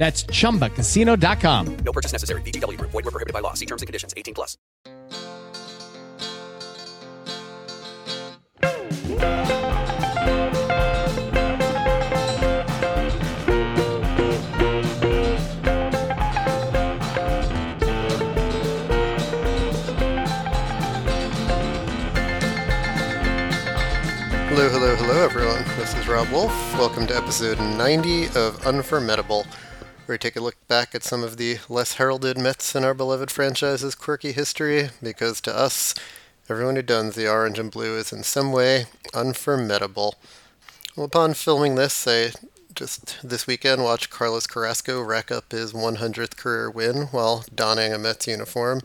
That's chumbacasino.com. No purchase necessary. VGW Group. Void were prohibited by law. See terms and conditions. 18 plus. Hello, hello, hello, everyone. This is Rob Wolf. Welcome to episode 90 of Unformidable, where we take a look back at some of the less heralded Mets in our beloved franchise's quirky history, because to us, everyone who dons the orange and blue is in some way unformidable. Well, upon filming this, I just this weekend watched Carlos Carrasco rack up his 100th career win while donning a Mets uniform.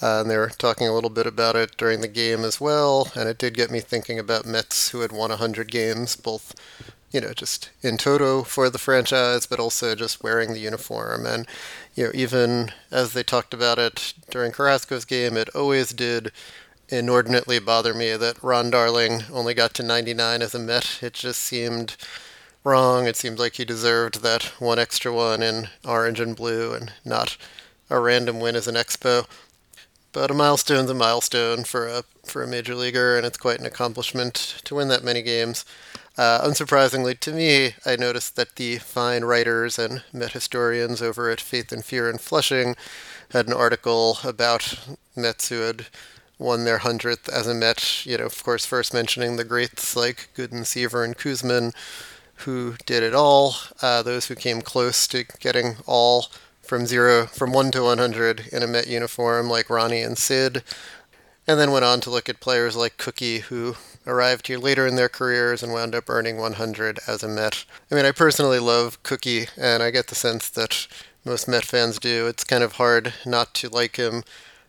Uh, and they were talking a little bit about it during the game as well, and it did get me thinking about Mets who had won 100 games, both, you know, just in toto for the franchise, but also just wearing the uniform. And, you know, even as they talked about it during Carrasco's game, it always did inordinately bother me that Ron Darling only got to 99 as a Met. It just seemed wrong. It seemed like he deserved that one extra one in orange and blue and not a random win as an Expo but a milestone's a milestone for a for a major leaguer, and it's quite an accomplishment to win that many games. Uh, unsurprisingly to me, I noticed that the fine writers and Met historians over at Faith and Fear in Flushing had an article about Mets who had won their hundredth as a Met. You know, of course, first mentioning the greats like Gooden, Seaver, and Koosman, who did it all. Uh, those who came close to getting all from zero, from one to 100 in a Met uniform, like Ronnie and Sid, and then went on to look at players like Cookie, who arrived here later in their careers and wound up earning 100 as a Met. I mean, I personally love Cookie, and I get the sense that most Met fans do. It's kind of hard not to like him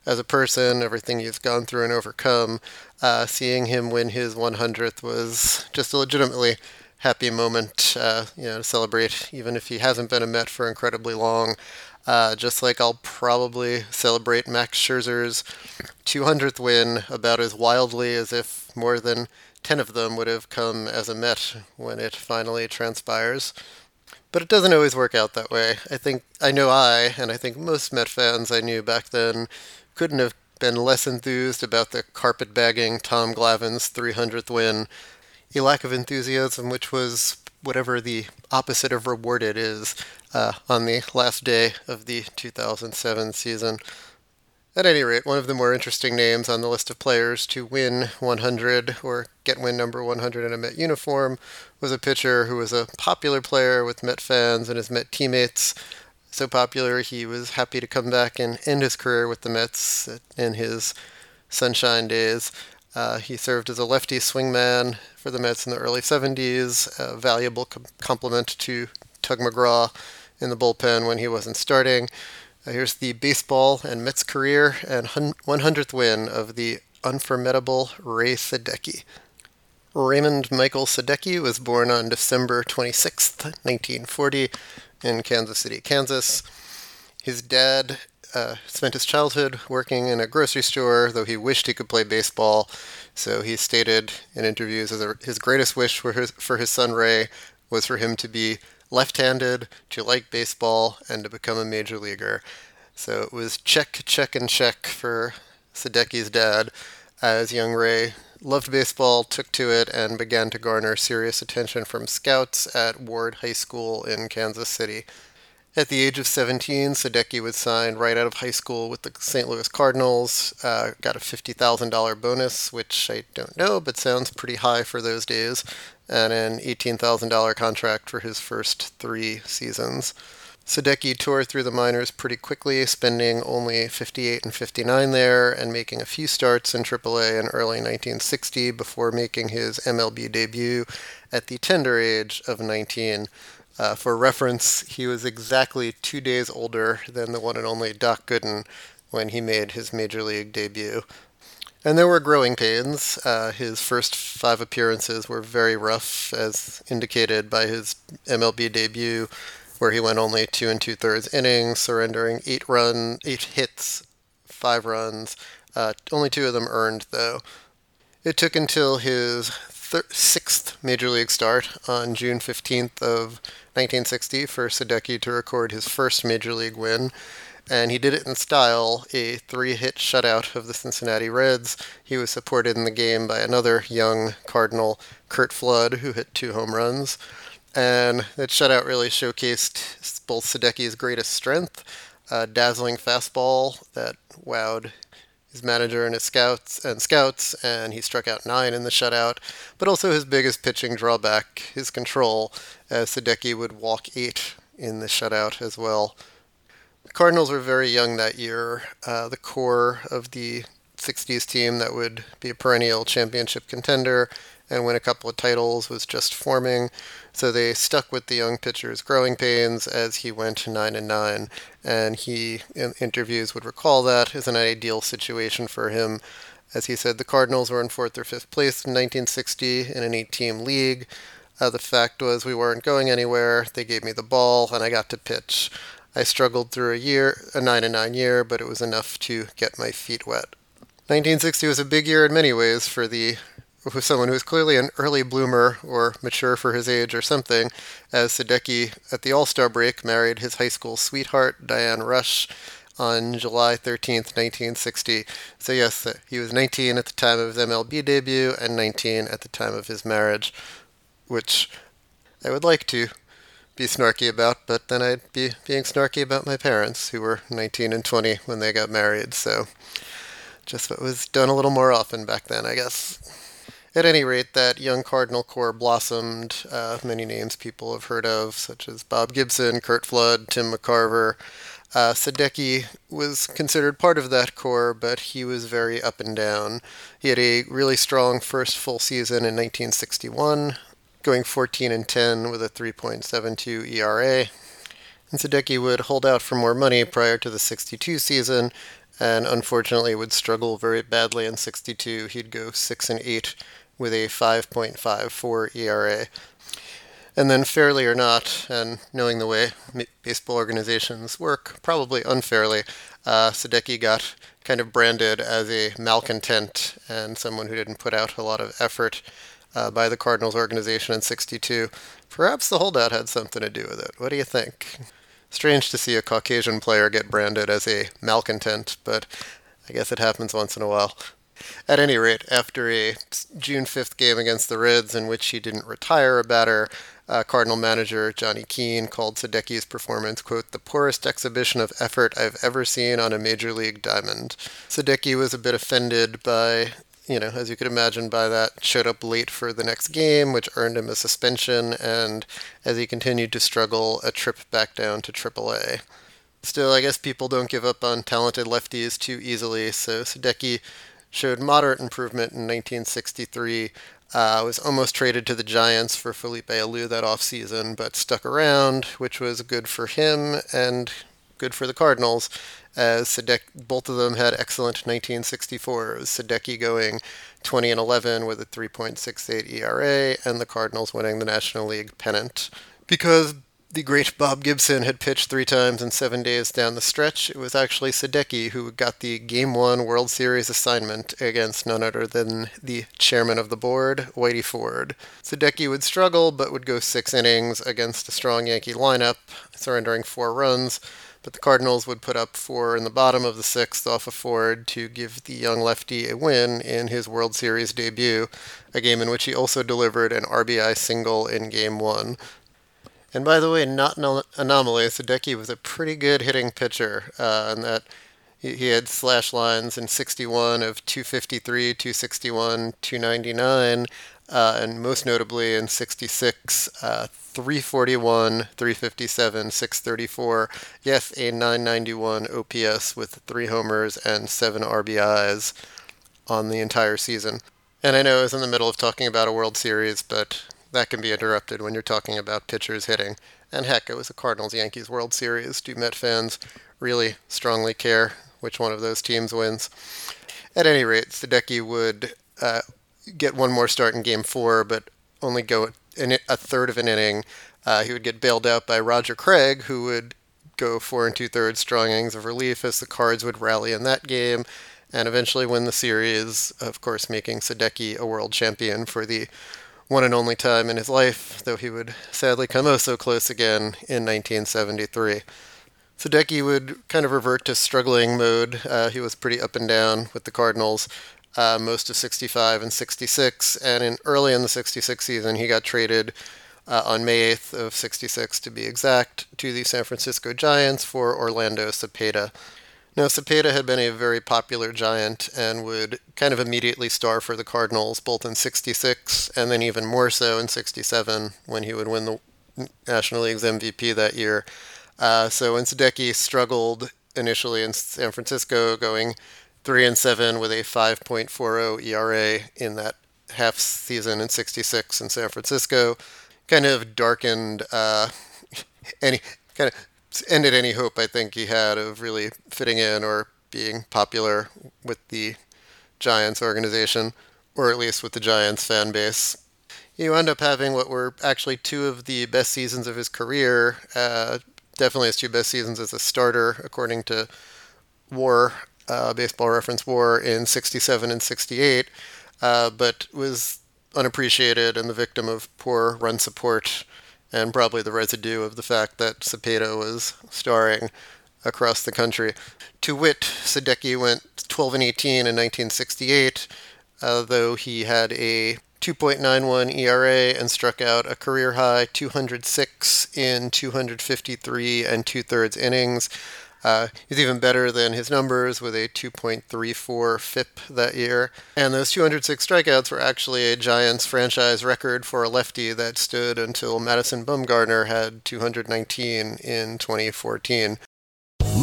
as a person, everything he's gone through and overcome. Uh, seeing him win his 100th was just a legitimately happy moment, uh, you know, to celebrate, even if he hasn't been a Met for incredibly long. Uh, just like I'll probably celebrate Max Scherzer's 200th win about as wildly as if more than 10 of them would have come as a Met when it finally transpires. But it doesn't always work out that way. I think, I know I, and I think most Met fans I knew back then, couldn't have been less enthused about the carpetbagging Tom Glavine's 300th win. A lack of enthusiasm, which was whatever the opposite of rewarded is uh, on the last day of the 2007 season. At any rate, one of the more interesting names on the list of players to win 100 or get win number 100 in a Met uniform was a pitcher who was a popular player with Met fans and his Met teammates. so popular he was happy to come back and end his career with the Mets in his sunshine days. Uh, he served as a lefty swingman for the Mets in the early 70s, a valuable com- complement to Tug McGraw in the bullpen when he wasn't starting. Uh, here's the baseball and Mets career and 100th win of the unformidable Ray Sadecki. Raymond Michael Sadecki was born on December 26, 1940, in Kansas City, Kansas. His dad uh, spent his childhood working in a grocery store, though he wished he could play baseball. So he stated in interviews that his greatest wish for his, for his son Ray was for him to be left-handed, to like baseball, and to become a major leaguer. So it was check, check, and check for Sadecki's dad, as young Ray loved baseball, took to it, and began to garner serious attention from scouts at Ward High School in Kansas City. At the age of 17, Sadecki was signed right out of high school with the St. Louis Cardinals. Uh, got a $50,000 bonus, which I don't know, but sounds pretty high for those days, and an $18,000 contract for his first three seasons. Sadecki tore through the minors pretty quickly, spending only 58 and 59 there and making a few starts in AAA in early 1960 before making his MLB debut at the tender age of 19. Uh, for reference, he was exactly two days older than the one and only Doc Gooden when he made his major league debut. And there were growing pains. Uh, his first five appearances were very rough, as indicated by his MLB debut, where he went only two and two thirds innings, surrendering eight run, eight hits, five runs. Uh, only two of them earned, though. It took until his thir- sixth major league start on June 15th of 1960 for Sadecki to record his first major league win, and he did it in style, a three-hit shutout of the Cincinnati Reds. He was supported in the game by another young Cardinal, Curt Flood, who hit two home runs. And that shutout really showcased both Sadecki's greatest strength, a dazzling fastball that wowed his manager and his scouts and scouts, and he struck out nine in the shutout. But also his biggest pitching drawback, his control, as Sadecki would walk eight in the shutout as well. The Cardinals were very young that year. Uh, the core of the 60s team that would be a perennial championship contender and win a couple of titles was just forming. So they stuck with the young pitcher's growing pains as he went 9 and 9. And he, in interviews, would recall that as an ideal situation for him. As he said, the Cardinals were in fourth or fifth place in 1960 in an eight team league. Uh, the fact was, we weren't going anywhere. They gave me the ball, and I got to pitch. I struggled through a year, a 9 and 9 year, but it was enough to get my feet wet. 1960 was a big year in many ways for the with someone who's clearly an early bloomer or mature for his age or something, as Sadecki at the All Star break married his high school sweetheart, Diane Rush, on July 13th, 1960. So, yes, uh, he was 19 at the time of his MLB debut and 19 at the time of his marriage, which I would like to be snarky about, but then I'd be being snarky about my parents, who were 19 and 20 when they got married. So, just what was done a little more often back then, I guess. At any rate, that young Cardinal core blossomed. Uh, many names people have heard of, such as Bob Gibson, Curt Flood, Tim McCarver. Uh, Sadecki was considered part of that core, but he was very up and down. He had a really strong first full season in 1961, going 14 and 10 with a 3.72 ERA. And Sadecki would hold out for more money prior to the 62 season, and unfortunately would struggle very badly in 62. He'd go 6 and 8 with a 5.54 ERA. And then, fairly or not, and knowing the way baseball organizations work, probably unfairly, uh, Sadecki got kind of branded as a malcontent and someone who didn't put out a lot of effort uh, by the Cardinals organization in 62. Perhaps the holdout had something to do with it. What do you think? Strange to see a Caucasian player get branded as a malcontent, but I guess it happens once in a while. At any rate, after a June 5th game against the Reds in which he didn't retire a batter, uh, Cardinal manager Johnny Keane called Sadecki's performance, quote, the poorest exhibition of effort I've ever seen on a major league diamond. Sadecki was a bit offended by, you know, as you could imagine by that, showed up late for the next game, which earned him a suspension, and as he continued to struggle, a trip back down to AAA. Still, I guess people don't give up on talented lefties too easily, so Sadecki showed moderate improvement in 1963. Uh, was almost traded to the Giants for Felipe Alou that offseason, but stuck around, which was good for him and good for the Cardinals, as Sadek, both of them had excellent 1964s. Sadecki going 20 and 11 with a 3.68 ERA, and the Cardinals winning the National League pennant. Because the great Bob Gibson had pitched three times in seven days down the stretch, it was actually Sadecki who got the Game 1 World Series assignment against none other than the chairman of the board, Whitey Ford. Sadecki would struggle, but would go six innings against a strong Yankee lineup, surrendering four runs, but the Cardinals would put up four in the bottom of the sixth off of Ford to give the young lefty a win in his World Series debut, a game in which he also delivered an RBI single in Game 1. And by the way, not an anomaly, Sadecki was a pretty good hitting pitcher, uh, in that he had slash lines in 61 of 253, 261, 299, uh, and most notably in 66, uh, 341, 357, 634. Yes, a 991 OPS with three homers and seven RBIs on the entire season. And I know I was in the middle of talking about a World Series, but that can be interrupted when you're talking about pitchers hitting. And heck, it was a Cardinals Yankees World Series. Do Met fans really strongly care which one of those teams wins? At any rate, Sadecki would uh, get one more start in Game Four, but only go in a third of an inning. Uh, he would get bailed out by Roger Craig, who would go four and two thirds strong innings of relief as the Cards would rally in that game, and eventually win the series. Of course, making Sadecki a world champion for the one and only time in his life, though he would sadly come oh so close again in 1973. Sadecki would kind of revert to struggling mode. Uh, he was pretty up and down with the Cardinals uh, most of 65 and 66. And in early in the 66 season, he got traded uh, on May 8th of 66 to be exact to the San Francisco Giants for Orlando Cepeda. Now, Cepeda had been a very popular Giant and would kind of immediately star for the Cardinals, both in 66 and then even more so in 67 when he would win the National League's MVP that year. Uh, so when Sadecki struggled initially in San Francisco, going three and seven with a 5.40 ERA in that half season in '66 in San Francisco, kind of darkened uh, any kind of ended any hope I think he had of really fitting in or being popular with the Giants organization, or at least with the Giants fan base. You end up having what were actually two of the best seasons of his career. Uh, definitely his two best seasons as a starter, according to WAR uh, Baseball Reference WAR in 67 and 68, uh, but was unappreciated and the victim of poor run support and probably the residue of the fact that Cepeda was starring across the country. To wit, Sadecki went 12 and 18 in 1968, uh, though he had a 2.91 ERA and struck out a career high 206 in 253 and two thirds innings. Uh, he's even better than his numbers with a 2.34 FIP that year. And those 206 strikeouts were actually a Giants franchise record for a lefty that stood until Madison Bumgarner had 219 in 2014.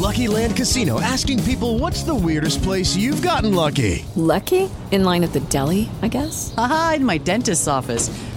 Lucky Land Casino asking people what's the weirdest place you've gotten lucky? Lucky? In line at the deli, I guess? Aha, in my dentist's office.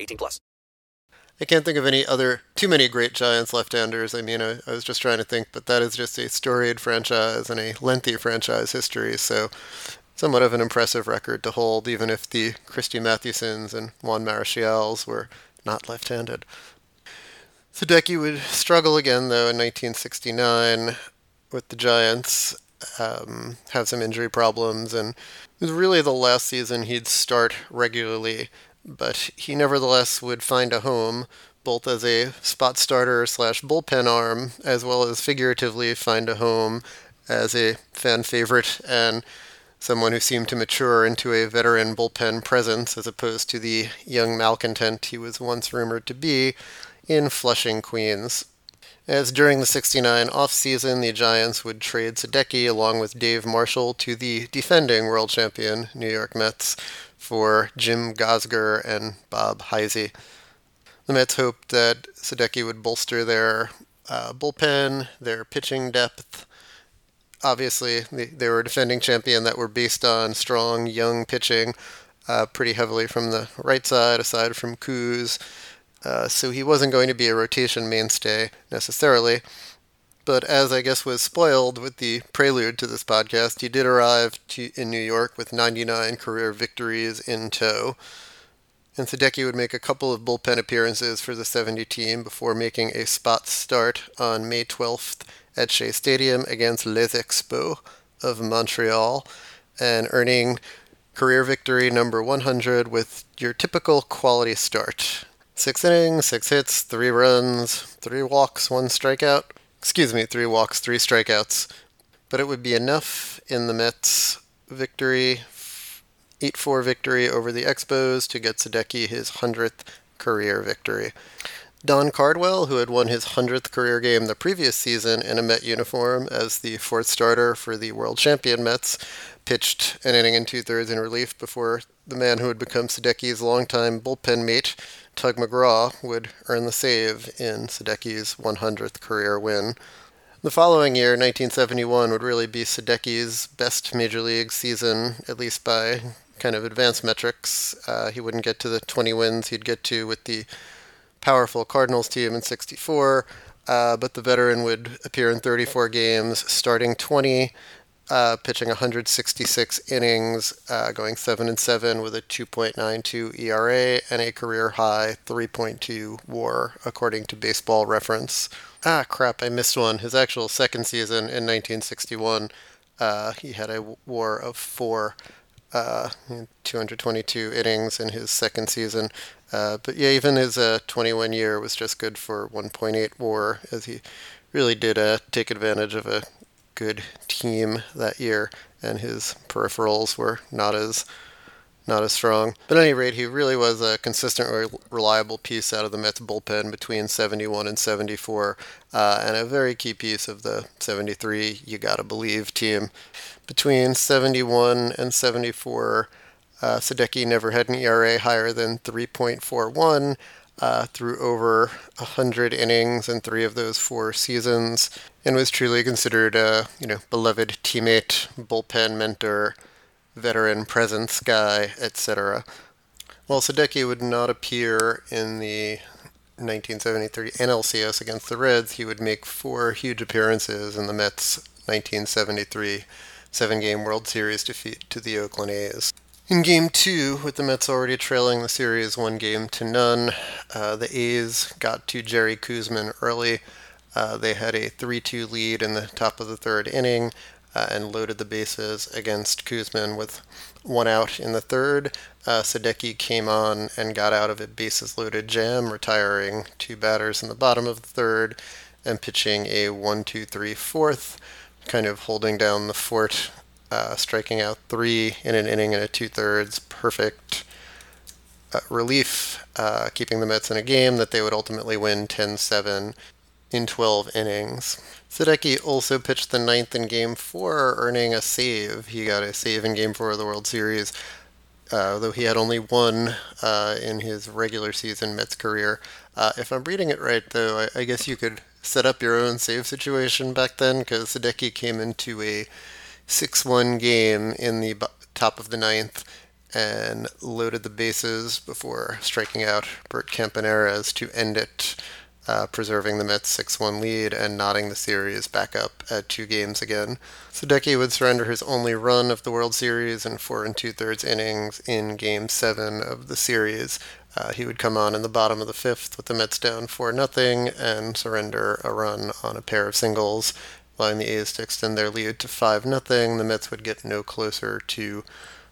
18 plus. I can't think of any other too many great Giants left-handers. I mean, I, I, was just trying to think, but that is just a storied franchise and a lengthy franchise history. So somewhat of an impressive record to hold, even if the Christy Mathewsons and Juan Marichals were not left-handed. Sadecki would struggle again, though, in 1969 with the Giants, um, have some injury problems, and it was really the last season he'd start regularly, but he nevertheless would find a home, both as a spot starter slash bullpen arm, as well as figuratively find a home as a fan favorite and someone who seemed to mature into a veteran bullpen presence as opposed to the young malcontent he was once rumored to be in Flushing, Queens. As during the 69 offseason, the Giants would trade Sadecki along with Dave Marshall to the defending world champion New York Mets for Jim Gosger and Bob Heise. The Mets hoped that Sadecki would bolster their uh, bullpen, their pitching depth. Obviously, they, they were a defending champion that were based on strong young pitching, uh, pretty heavily from the right side, aside from Kooz. Uh, so he wasn't going to be a rotation mainstay necessarily. But as I guess was spoiled with the prelude to this podcast, he did arrive to, in New York with 99 career victories in tow. And Sadecki would make a couple of bullpen appearances for the 70 team before making a spot start on May 12th at Shea Stadium against Les Expos of Montreal and earning career victory number 100 with your typical quality start. Six innings, six hits, three runs, three walks, one strikeout. Excuse me, three walks, three strikeouts. But it would be enough in the Mets' victory, 8 4 victory over the Expos to get Sadecki his 100th career victory. Don Cardwell, who had won his 100th career game the previous season in a Met uniform as the fourth starter for the world champion Mets, pitched an inning and two thirds in relief before the man who would become Sadecki's longtime bullpen mate, Tug McGraw, would earn the save in Sadecki's 100th career win. The following year, 1971, would really be Sadecki's best major league season, at least by kind of advanced metrics. Uh, he wouldn't get to the 20 wins he'd get to with the powerful Cardinals team in 64, uh, but the veteran would appear in 34 games, starting 20 uh, pitching 166 innings, uh, going 7 and 7 with a 2.92 ERA and a career high 3.2 WAR, according to Baseball Reference. Ah, crap! I missed one. His actual second season in 1961, uh, he had a WAR of four. Uh, 222 innings in his second season. Uh, but yeah, even his 21 year was just good for 1.8 WAR, as he really did take advantage of a good team that year, and his peripherals were not as not as strong. But at any rate, he really was a consistent, re- reliable piece out of the Mets bullpen between 71 and 74, uh, and a very key piece of the 73 You Gotta Believe team. Between 71 and 74, uh, Sadecki never had an ERA higher than 3.41 uh, through over 100 innings in three of those four seasons and was truly considered a you know beloved teammate, bullpen mentor, veteran presence guy, etc. While Sadecki would not appear in the 1973 NLCS against the Reds, he would make four huge appearances in the Mets' 1973 seven-game World Series defeat to the Oakland A's. In game two, with the Mets already trailing the series one game to none, uh, the A's got to Jerry Koosman early. Uh, they had a 3 2 lead in the top of the third inning uh, and loaded the bases against Koosman with one out in the third. Uh, Sadecki came on and got out of a bases loaded jam, retiring two batters in the bottom of the third and pitching a 1 2 3 fourth, kind of holding down the fort uh, striking out three in an inning and a two thirds perfect uh, relief, uh, keeping the Mets in a game that they would ultimately win 10 7 in 12 innings. Sadecki also pitched the ninth in Game 4, earning a save. He got a save in Game 4 of the World Series, uh, though he had only one uh, in his regular season Mets career. Uh, if I'm reading it right, though, I, I, guess you could set up your own save situation back then, because Sadecki came into a 6 1 game in the top of the ninth and loaded the bases before striking out Bert Campaneris to end it. uh, preserving the Mets' 6 1 lead and knotting the series back up at two games again. Sadecki would surrender his only run of the World Series in four and two thirds innings in Game 7 of the series. Uh, he would come on in the bottom of the fifth with the Mets down 4 0 and surrender a run on a pair of singles, allowing the A's to extend their lead to 5 0. The Mets would get no closer to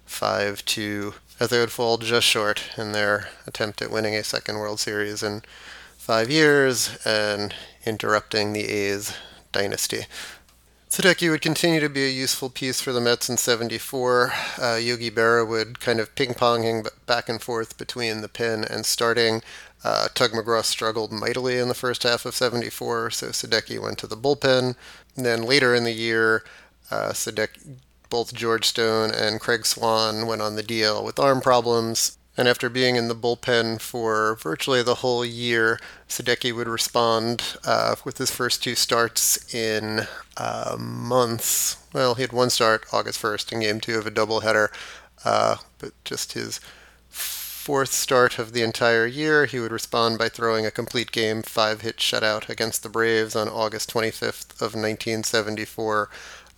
5 2 as they would fall just short in their attempt at winning a second World Series in five years and interrupting the A's dynasty. Sadecki would continue to be a useful piece for the Mets in 74. Uh, Yogi Berra would kind of ping ponging back and forth between the pen and starting. Uh, Tug McGraw struggled mightily in the first half of 74, so Sadecki went to the bullpen. And then later in the year, uh, Sadecki, both George Stone and Craig Swan went on the DL with arm problems. And after being in the bullpen for virtually the whole year, Sadecki would respond uh, with his first two starts in uh, months. Well, he had one start August 1st in game two of a doubleheader, uh, but just his fourth start of the entire year, he would respond by throwing a complete game five hit shutout against the Braves on August 25th of 1974,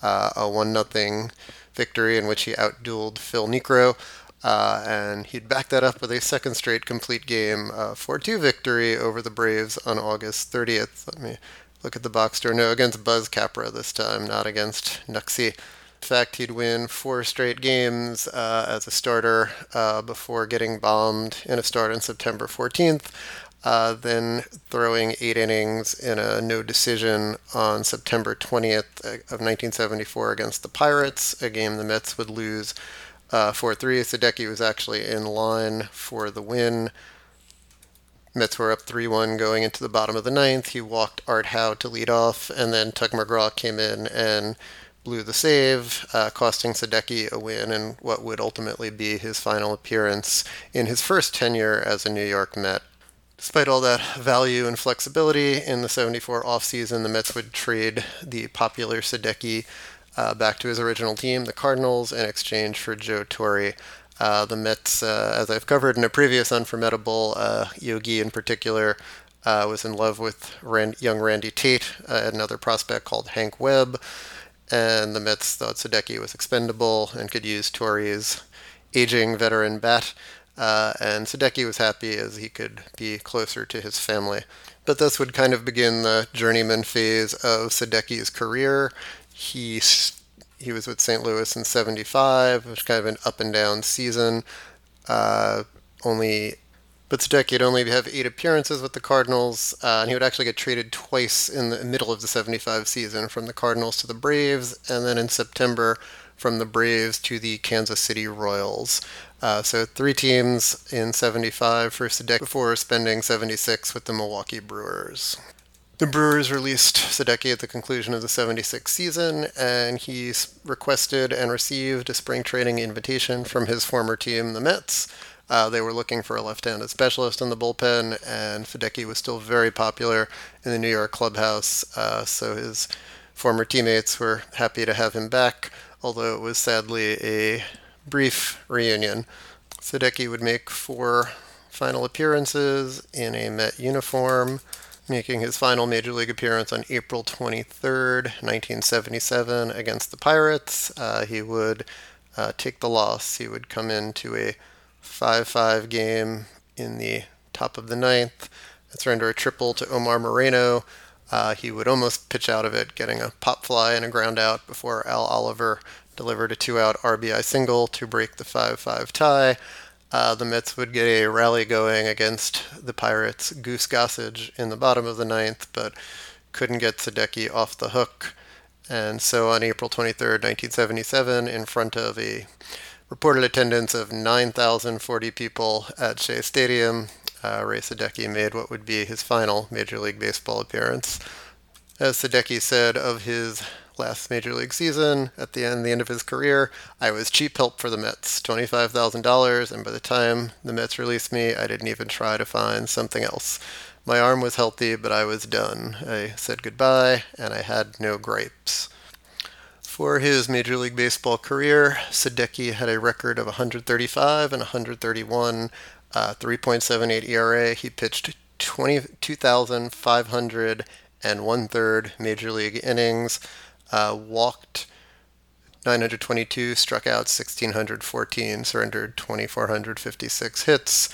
uh, a 1 0 victory in which he outdueled Phil Niekro. Uh, and he'd back that up with a second straight complete game uh, 4-2 victory over the Braves on August 30th. Let me look at the box score. No, against Buzz Capra this time, not against Knucksie. Fact, he'd win four straight games uh, as a starter uh, before getting bombed in a start on September 14th. Uh, then throwing eight innings in a no decision on September 20th of 1974 against the Pirates, a game the Mets would lose uh, 4 3. Sadecki was actually in line for the win. Mets were up 3 1 going into the bottom of the ninth. He walked Art Howe to lead off, and then Tug McGraw came in and blew the save, uh, costing Sadecki a win in what would ultimately be his final appearance in his first tenure as a New York Met. Despite all that value and flexibility in the 74 offseason, the Mets would trade the popular Sadecki uh, back to his original team, the Cardinals, in exchange for Joe Torre. Uh, the Mets, uh, as I've covered in a previous Unformidable, uh, Yogi in particular, uh, was in love with Rand- young Randy Tate, another prospect called Hank Webb, and the Mets thought Sadecki was expendable and could use Torre's aging veteran bat. and Sadecki was happy as he could be closer to his family. But this would kind of begin the journeyman phase of Sadecki's career he he was with St. Louis in '75. It was kind of an up and down season. Uh, only, but Sadecki would only have eight appearances with the Cardinals, uh, and he would actually get traded twice in the middle of the '75 season, from the Cardinals to the Braves, and then in September from the Braves to the Kansas City Royals. Uh, so three teams in 75 for Sadecki before spending 76 with the Milwaukee Brewers. The Brewers released Sadecki at the conclusion of the 76 season, and he requested and received a spring training invitation from his former team, the Mets. Uh, they were looking for a left-handed specialist in the bullpen, and Sadecki was still very popular in the New York clubhouse, uh, so his former teammates were happy to have him back, although it was sadly a brief reunion. Sadecki would make four final appearances in a Met uniform making his final major league appearance on April 23rd, 1977, against the Pirates. Uh, he would uh, take the loss. He would come into a 5 5 game in the top of the ninth and surrender a triple to Omar Moreno. Uh, he would almost pitch out of it, getting a pop fly and a ground out before Al Oliver delivered a two out RBI single to break the 5 5 tie. Uh, the Mets would get a rally going against the Pirates' Goose Gossage in the bottom of the ninth, but couldn't get Sadecki off the hook. And so on April 23, 1977, in front of a reported attendance of 9,040 people at Shea Stadium, uh, Ray Sadecki made what would be his final Major League Baseball appearance. As Sadecki said of his last major league season, at the end, the end of his career, I was cheap help for the Mets, $25,000, and by the time the Mets released me, I didn't even try to find something else. My arm was healthy, but I was done. I said goodbye, and I had no gripes. For his Major League Baseball career, Sadecki had a record of 135 and 131, uh, 3.78 ERA. He pitched 20, 2,500 and one third major league innings, uh, walked 922, struck out 1,614, surrendered 2,456 hits.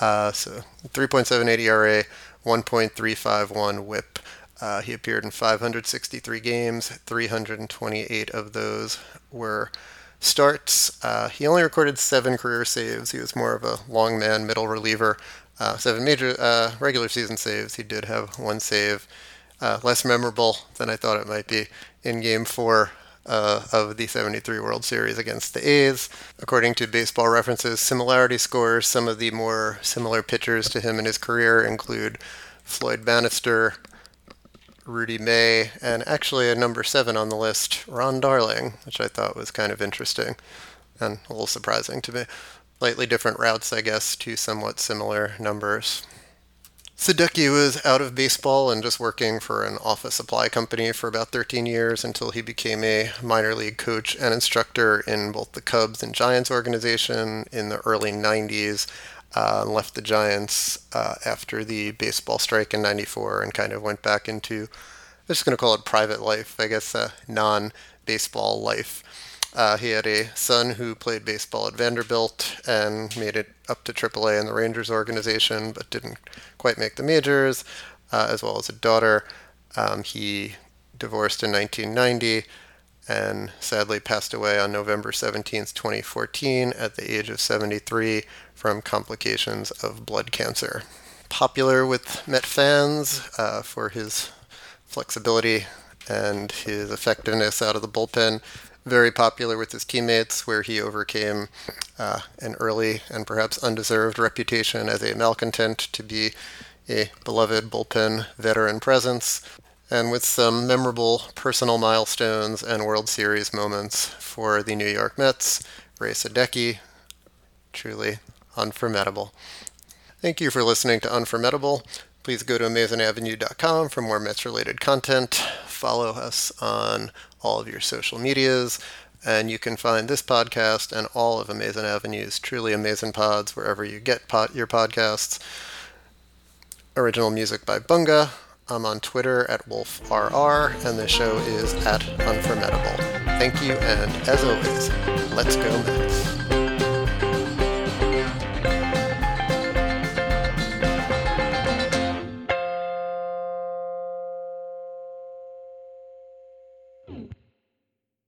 Uh, so 3.78 ERA, 1.351 whip. Uh, he appeared in 563 games, 328 of those were starts. Uh, he only recorded seven career saves. He was more of a long man, middle reliever. Uh, seven major uh, regular season saves. He did have one save, uh, less memorable than I thought it might be, in Game Four uh, of the 73 World Series against the A's. According to Baseball References similarity scores, some of the more similar pitchers to him in his career include Floyd Bannister, Rudy May, and actually a number seven on the list, Ron Darling, which I thought was kind of interesting and a little surprising to me. Slightly different routes, I guess, to somewhat similar numbers. Sadecki was out of baseball and just working for an office supply company for about 13 years until he became a minor league coach and instructor in both the Cubs and Giants organization in the early 90s. Uh, left the Giants uh, after the baseball strike in 94 and kind of went back into, I'm just going to call it private life, I guess, uh, non baseball life. Uh, he had a son who played baseball at Vanderbilt and made it up to AAA in the Rangers organization, but didn't quite make the majors, uh, as well as a daughter. Um, he divorced in 1990 and sadly passed away on November 17, 2014, at the age of 73 from complications of blood cancer. Popular with Met fans uh, for his flexibility and his effectiveness out of the bullpen, very popular with his teammates, where he overcame uh, an early and perhaps undeserved reputation as a malcontent to be a beloved bullpen veteran presence, and with some memorable personal milestones and World Series moments for the New York Mets, Ray Sadecki, truly unformidable. Thank you for listening to Unformidable. Please go to AmazingAvenue.com for more Mets related content. Follow us on all of your social medias. And you can find this podcast and all of Amazing Avenue's truly amazing pods wherever you get pod- your podcasts. Original music by Bunga. I'm on Twitter at WolfRR, and the show is at Unformidable. Thank you, and as always, let's go Mets.